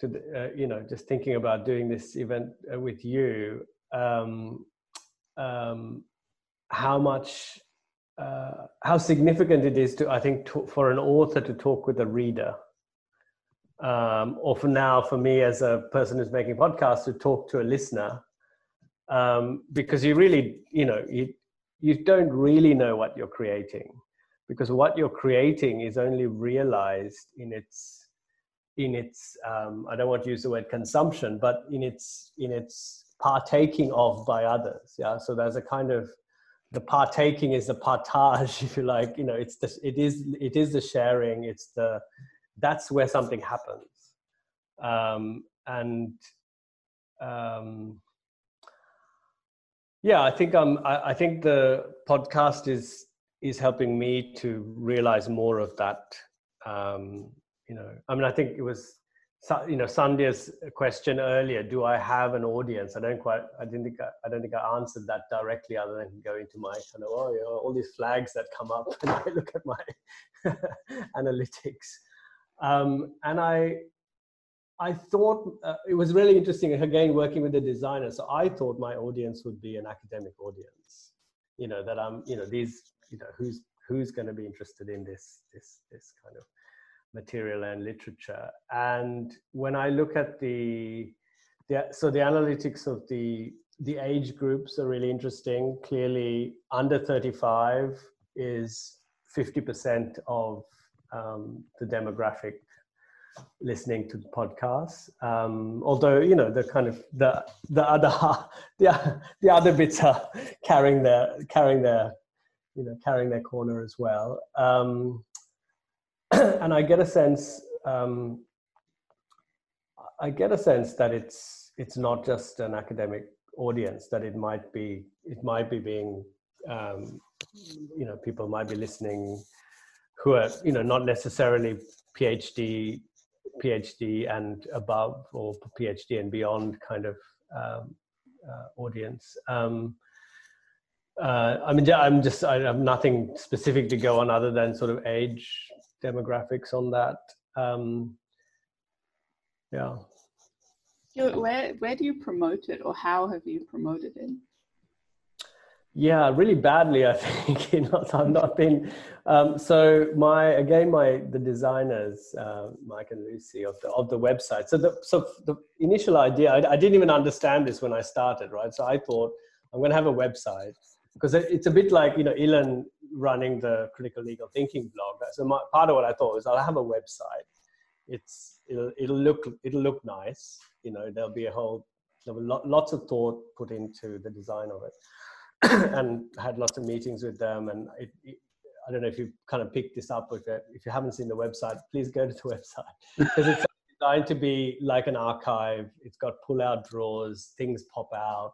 to the, uh, you know, just thinking about doing this event uh, with you, um, um, how much uh, how significant it is to I think to, for an author to talk with a reader, um, or for now for me as a person who's making podcasts to talk to a listener, um, because you really you know you you don't really know what you're creating, because what you're creating is only realized in its in its um, I don't want to use the word consumption, but in its in its partaking of by others. Yeah, so there's a kind of the partaking is the partage, if you like. You know, it's the it is it is the sharing. It's the that's where something happens, um, and um, yeah, I think um I, I think the podcast is is helping me to realize more of that. Um, you know, I mean, I think it was you know Sandhya's question earlier do i have an audience? I don't quite i didn't think I, I, don't think i answered that directly other than going to my kind of oh you know, all these flags that come up and i look at my analytics. Um, and i i thought uh, it was really interesting again working with the designer so i thought my audience would be an academic audience you know that i'm you know these you know who's who's going to be interested in this this this kind of material and literature. And when I look at the, the so the analytics of the the age groups are really interesting. Clearly, under 35 is 50% of um, the demographic listening to podcasts. Um, although you know the kind of the the other the the other bits are carrying their carrying their you know carrying their corner as well. Um, and I get a sense, um, I get a sense that it's it's not just an academic audience; that it might be it might be being, um, you know, people might be listening who are you know not necessarily PhD PhD and above or PhD and beyond kind of um, uh, audience. Um, uh, I mean, I'm just I have nothing specific to go on other than sort of age demographics on that. Um, yeah.
Where where do you promote it, or how have you promoted it?
Yeah, really badly, I think. you know, I've not been. Um, so my again, my the designers, uh, Mike and Lucy of the of the website. So the so the initial idea, I, I didn't even understand this when I started, right? So I thought I'm going to have a website because it's a bit like you know Illan running the critical legal thinking blog. So my, part of what I thought was I'll have a website. It's it'll it'll look it'll look nice. You know there'll be a whole there were lo- lots of thought put into the design of it, and had lots of meetings with them. And it, it, I don't know if you've kind of picked this up it. If you haven't seen the website, please go to the website because it's designed to be like an archive. It's got pull-out drawers, things pop out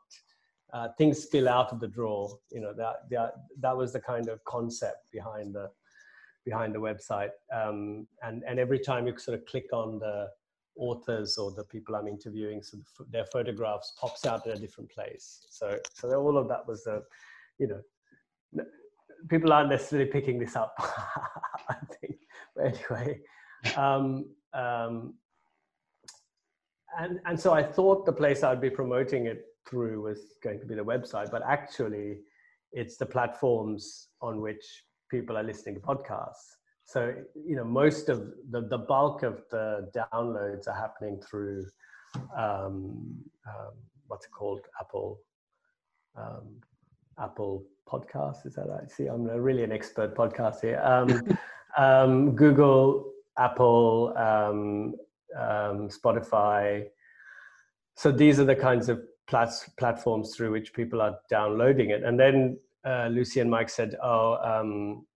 uh, things spill out of the drawer. You know that that that was the kind of concept behind the behind the website. Um, and and every time you sort of click on the authors or the people I'm interviewing, so the, their photographs pops out in a different place. So so all of that was the, you know, people aren't necessarily picking this up. I think, but anyway. Um, um, and, and so I thought the place I'd be promoting it through was going to be the website, but actually it's the platforms on which people are listening to podcasts. So, you know, most of the, the bulk of the downloads are happening through um, um, what's it called? Apple, um, Apple Podcasts. Is that right? See, I'm really an expert podcast here. Um, um, Google, Apple, um, Spotify. So these are the kinds of plat- platforms through which people are downloading it. And then uh, Lucy and Mike said, "Oh, um,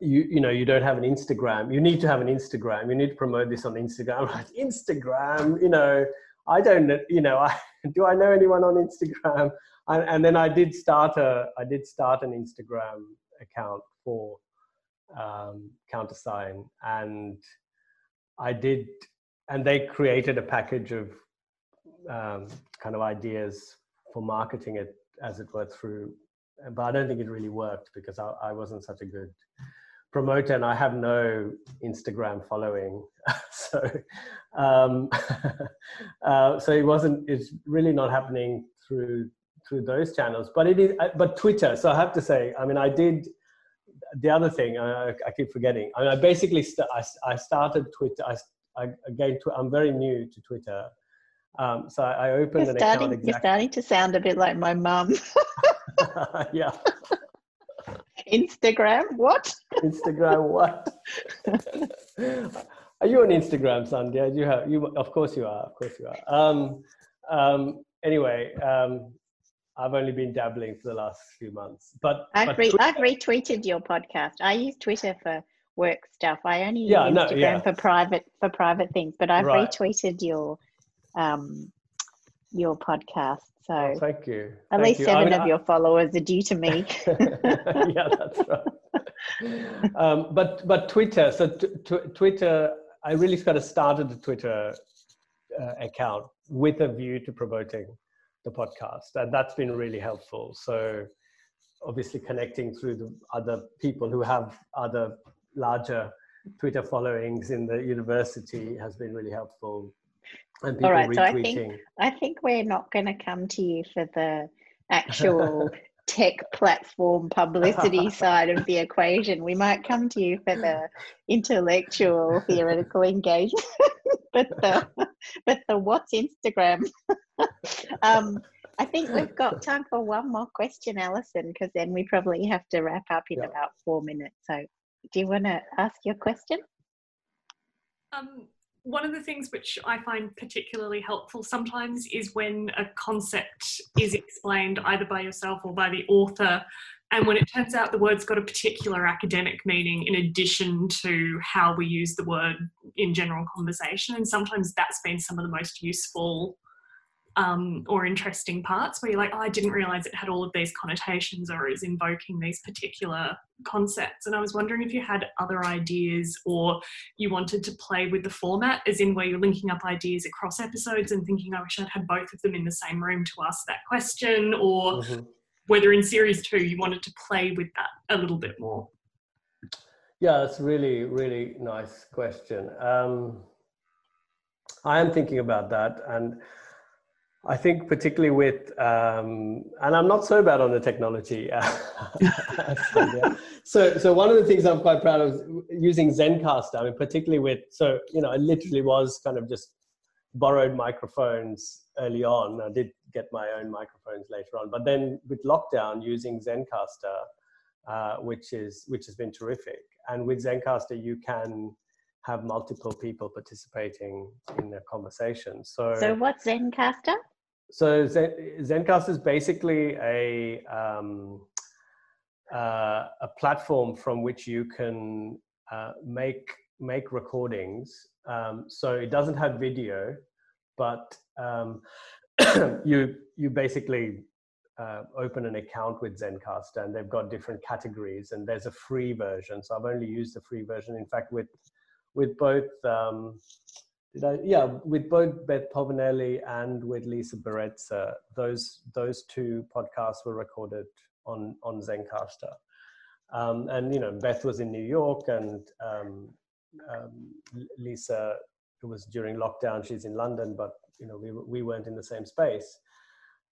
you you know you don't have an Instagram. You need to have an Instagram. You need to promote this on Instagram." Like Instagram, you know, I don't you know I do I know anyone on Instagram? And, and then I did start a I did start an Instagram account for um, Countersign, and I did, and they created a package of um, kind of ideas for marketing it as it were through but i don't think it really worked because i, I wasn't such a good promoter and i have no instagram following so um, uh, so it wasn't it's really not happening through through those channels but it is uh, but twitter so i have to say i mean i did the other thing I, I keep forgetting. I, mean, I basically st- I, I started Twitter. I, I again, I'm very new to Twitter, um, so I, opened
You're
an
starting,
account.
you're starting to sound a bit like my mum.
yeah,
Instagram, what?
Instagram. What? are you on Instagram, Sandhya? You have you. Of course you are. Of course you are. Um, um, anyway, um, I've only been dabbling for the last few months, but
I've,
but
re-
Twitter-
I've retweeted your podcast. I use Twitter for work stuff. I only use
Yeah, no,
Instagram
yeah.
for private for private things, but I've
Right.
retweeted your um your podcast. So
Oh, thank you.
at
Thank
least
you. I
seven
mean,
of
I-
your followers are due to me.
yeah, that's right. um, but but Twitter. So t- t- Twitter, I really kind of started the Twitter uh, account with a view to promoting the podcast, and that's been really helpful. So obviously connecting through the other people who have other larger Twitter followings in the university has been really helpful. And people
right, so I think- I think we're not going to come to you for the actual tech platform publicity side of the equation. We might come to you for the intellectual theoretical engagement, but the but the what's Instagram. um, I think we've got time for one more question, Alison, because then we probably have to wrap up in
Yeah.
about four minutes. So, do you want to ask your question?
Um, one of the things which I find particularly helpful sometimes is when a concept is explained either by yourself or by the author, and when it turns out the word's got a particular academic meaning in addition to how we use the word in general conversation. And sometimes that's been some of the most useful um, or interesting parts where you're like, oh, I didn't realize it had all of these connotations or is invoking these particular concepts. And I was wondering if you had other ideas or you wanted to play with the format, as in where you're linking up ideas across episodes and thinking, I wish I'd had both of them in the same room to ask that question, or
Mhm.
whether in series two you wanted to play with that a little bit more.
Yeah, that's a really, really nice question. Um, I am thinking about that, and I think particularly with, um, and I'm not so bad on the technology. So, so one of the things I'm quite proud of using Zencastr. I mean, particularly with, so you know, I literally was kind of just borrowed microphones early on. I did get my own microphones later on, but then with lockdown, using Zencastr, uh, which is which has been terrific. And with Zencastr, you can have multiple people participating in a conversation. So,
So, what's Zencastr?
So Zen, Zencast is basically a um, uh, a platform from which you can uh, make make recordings. Um, so it doesn't have video, but um, you you basically uh, open an account with Zencast, and they've got different categories. And there's a free version. So I've only used the free version. In fact, with with both um, did I, yeah, with both Beth Povinelli and with Lisa Baraitser, those those two podcasts were recorded on on Zencastr. Um, and you know, Beth was in New York, and um, um, Lisa, was during lockdown. She's in London, but you know, we we weren't in the same space.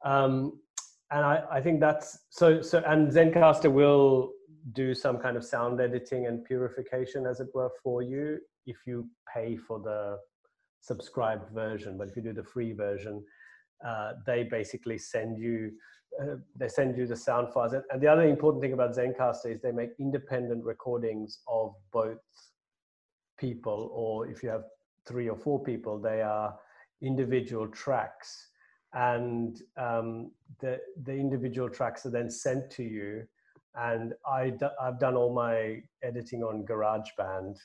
Um, and I, I think that's so so. And Zencastr will do some kind of sound editing and purification, as it were, for you if you pay for the subscribed version. But if you do the free version, uh, they basically send you uh, they send you the sound files. And, the other important thing about Zencastr is they make independent recordings of both people, or if you have three or four people, they are individual tracks. And um, the the individual tracks are then sent to you. And I d- I've done all my editing on GarageBand,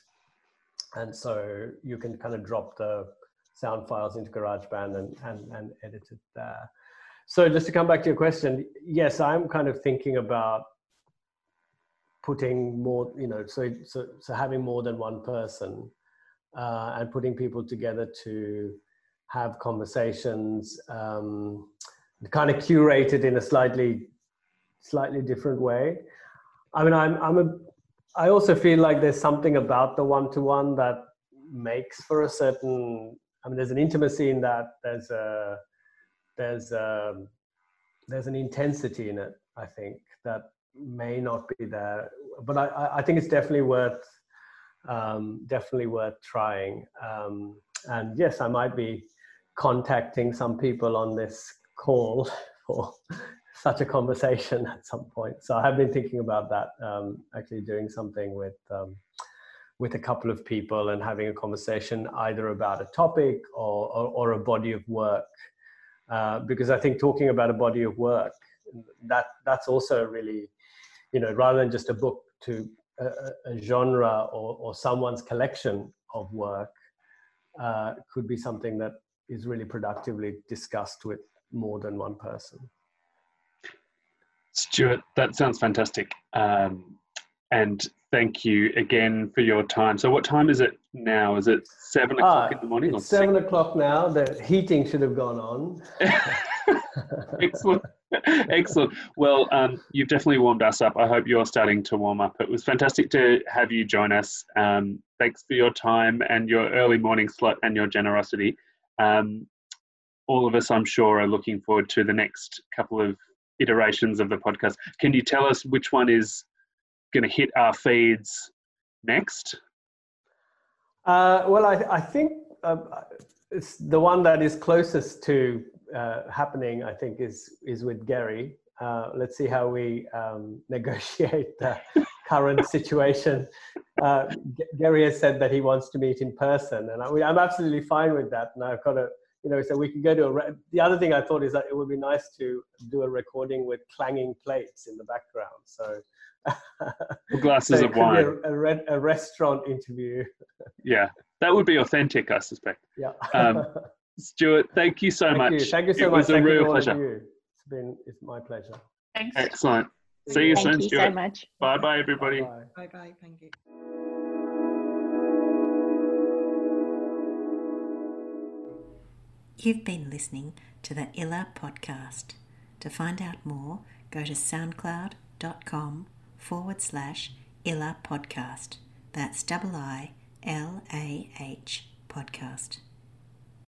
and so you can kind of drop the sound files into GarageBand and, and, and edit it there. So just to come back to your question, yes, I'm kind of thinking about putting more, you know, so so so having more than one person uh, and putting people together to have conversations, um, kind of curated in a slightly slightly different way. I mean, I'm I'm a I also feel like there's something about the one to one that makes for a certain. I mean, there's an intimacy in that. There's a there's a, there's an intensity in it. I think that may not be there. But I, I think it's definitely worth um, definitely worth trying. Um, and yes, I might be contacting some people on this call for such a conversation at some point. So I have been thinking about that, um, actually doing something with um, with a couple of people and having a conversation either about a topic or, or, or a body of work. Uh, because I think talking about a body of work, that that's also really, you know, rather than just a book to a, a genre or, or someone's collection of work, uh, could be something that is really productively discussed with more than one person.
Stewart, that sounds fantastic. Um, and thank you again for your time. So, what time is it now? Is it seven o'clock ah, in the morning?
It's seven six? o'clock now. The heating should have gone on.
Excellent. Excellent. Well, um, you've definitely warmed us up. I hope you're starting to warm up. It was fantastic to have you join us. Um, thanks for your time and your early morning slot and your generosity. Um, all of us, I'm sure, are looking forward to the next couple of iterations of the podcast. Can you tell us which one is going to hit our feeds next?
Uh, well, I, I think uh, it's the one that is closest to uh, happening. I think is is with Gary. Uh, let's see how we um, negotiate the current situation. Uh, Gary has said that he wants to meet in person, and I, am absolutely fine with that. And I've got a you know, so we can go to a. Re- the other thing I thought is that it would be nice to do a recording with clanging plates in the background. So
glasses so of wine.
A, a, re- a, restaurant interview.
yeah, that would be authentic, I suspect.
Yeah.
um, Stewart, thank you so
thank
much.
You. Thank you so
it
much.
Was a real pleasure.
It's been it's my pleasure.
Thanks.
Excellent. See you
thank
soon,
you
Stewart.
so much.
Bye bye, everybody.
Bye bye. Thank you. You've been listening to the IILAH podcast. To find out more, go to soundcloud.com forward slash IILAH podcast. That's double I L A H podcast.